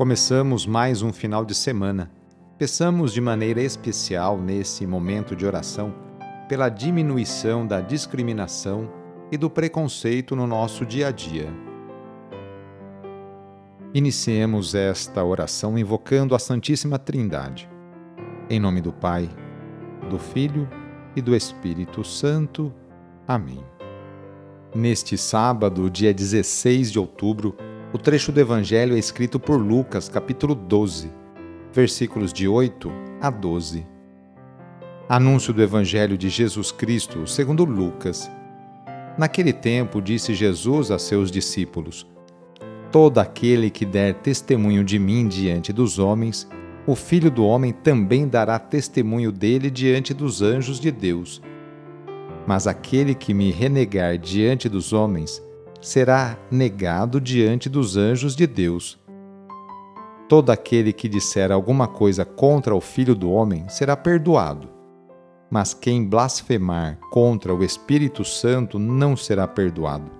Começamos mais um final de semana. Peçamos de maneira especial nesse momento de oração pela diminuição da discriminação e do preconceito no nosso dia a dia. Iniciemos esta oração invocando a Santíssima Trindade. Em nome do Pai, do Filho e do Espírito Santo. Amém. Neste sábado, dia 16 de outubro, o trecho do Evangelho é escrito por Lucas, capítulo 12, versículos de 8 a 12. Anúncio do Evangelho de Jesus Cristo segundo Lucas. Naquele tempo, disse Jesus a seus discípulos: Todo aquele que der testemunho de mim diante dos homens, o Filho do Homem também dará testemunho dele diante dos anjos de Deus. Mas aquele que me renegar diante dos homens, será negado diante dos anjos de Deus. Todo aquele que disser alguma coisa contra o Filho do Homem será perdoado. Mas quem blasfemar contra o Espírito Santo não será perdoado.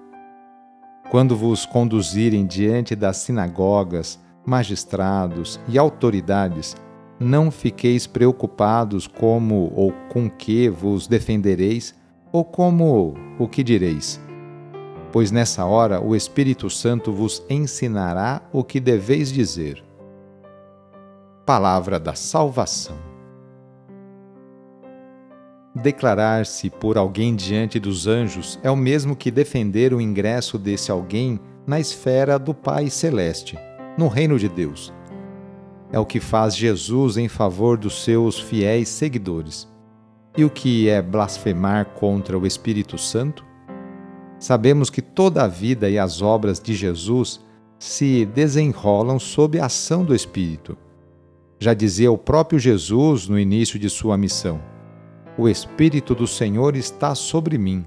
Quando vos conduzirem diante das sinagogas, magistrados e autoridades, não fiqueis preocupados como ou com que vos defendereis, ou como o que direis. Pois nessa hora o Espírito Santo vos ensinará o que deveis dizer. Palavra da Salvação. Declarar-se por alguém diante dos anjos é o mesmo que defender o ingresso desse alguém na esfera do Pai Celeste, no reino de Deus. É o que faz Jesus em favor dos seus fiéis seguidores. E o que é blasfemar contra o Espírito Santo? Sabemos que toda a vida e as obras de Jesus se desenrolam sob a ação do Espírito. Já dizia o próprio Jesus no início de sua missão o Espírito do Senhor está sobre mim.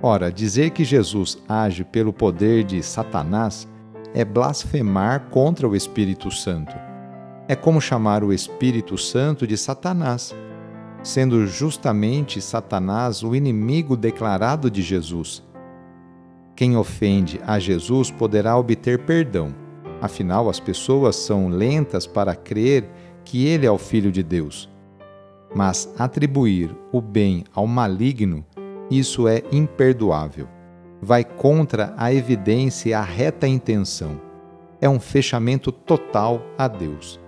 Ora, dizer que Jesus age pelo poder de Satanás é blasfemar contra o Espírito Santo. É como chamar o Espírito Santo de Satanás, sendo justamente Satanás o inimigo declarado de Jesus. Quem ofende a Jesus poderá obter perdão, afinal, as pessoas são lentas para crer que ele é o Filho de Deus. Mas atribuir o bem ao maligno, isso é imperdoável. Vai contra a evidência e a reta intenção. É um fechamento total a Deus.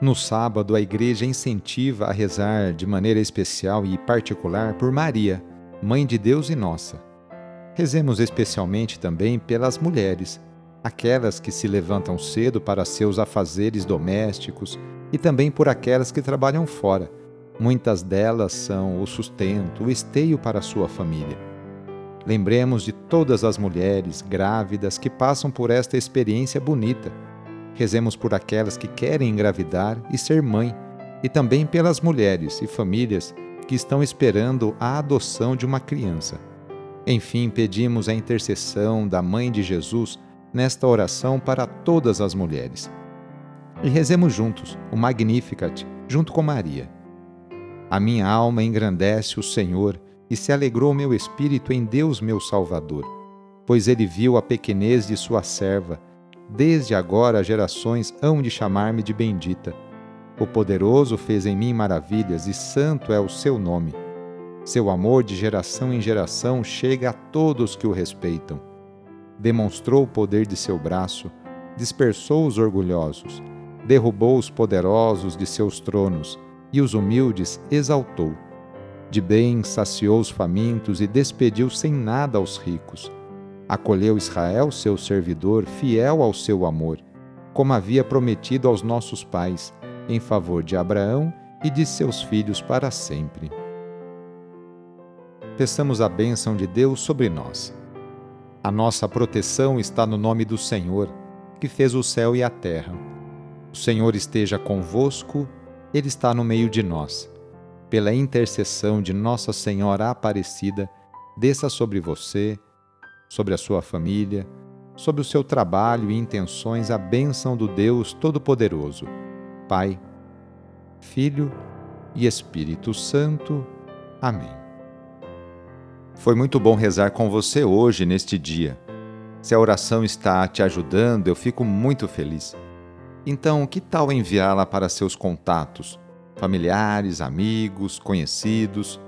No sábado, a igreja incentiva a rezar de maneira especial e particular por Maria, Mãe de Deus e nossa. Rezemos especialmente também pelas mulheres, aquelas que se levantam cedo para seus afazeres domésticos, e também por aquelas que trabalham fora. Muitas delas são o sustento, o esteio para a sua família. Lembremos de todas as mulheres grávidas que passam por esta experiência bonita. Rezemos por aquelas que querem engravidar e ser mãe, e também pelas mulheres e famílias que estão esperando a adoção de uma criança. Enfim, pedimos a intercessão da Mãe de Jesus nesta oração para todas as mulheres e rezemos juntos o Magnificat, junto com Maria. A minha alma engrandece o Senhor e se alegrou meu espírito em Deus meu Salvador, pois ele viu a pequenez de sua serva. Desde agora gerações hão de chamar-me de bendita. O poderoso fez em mim maravilhas e santo é o seu nome. Seu amor de geração em geração chega a todos que o respeitam. Demonstrou o poder de seu braço, dispersou os orgulhosos derrubou os poderosos de seus tronos e os humildes exaltou. De bem saciou os famintos e despediu sem nada aos ricos. Acolheu Israel, seu servidor, fiel ao seu amor, como havia prometido aos nossos pais, em favor de Abraão e de seus filhos para sempre. Peçamos a bênção de Deus sobre nós. A nossa proteção está no nome do Senhor, que fez o céu e a terra. O Senhor esteja convosco, Ele está no meio de nós. Pela intercessão de Nossa Senhora Aparecida, desça sobre você, sobre a sua família, sobre o seu trabalho e intenções a bênção do Deus Todo-Poderoso, Pai, Filho e Espírito Santo. Amém. Foi muito bom rezar com você hoje, neste dia. Se a oração está te ajudando, eu fico muito feliz. Então, que tal enviá-la para seus contatos, familiares, amigos, conhecidos?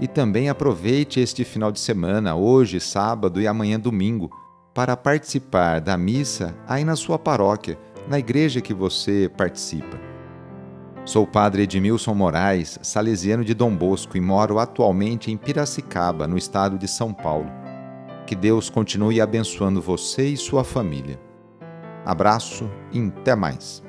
E também aproveite este final de semana, hoje, sábado e amanhã, domingo, para participar da missa aí na sua paróquia, na igreja que você participa. Sou o padre Edmilson Moraes, salesiano de Dom Bosco e moro atualmente em Piracicaba, no estado de São Paulo. Que Deus continue abençoando você e sua família. Abraço e até mais.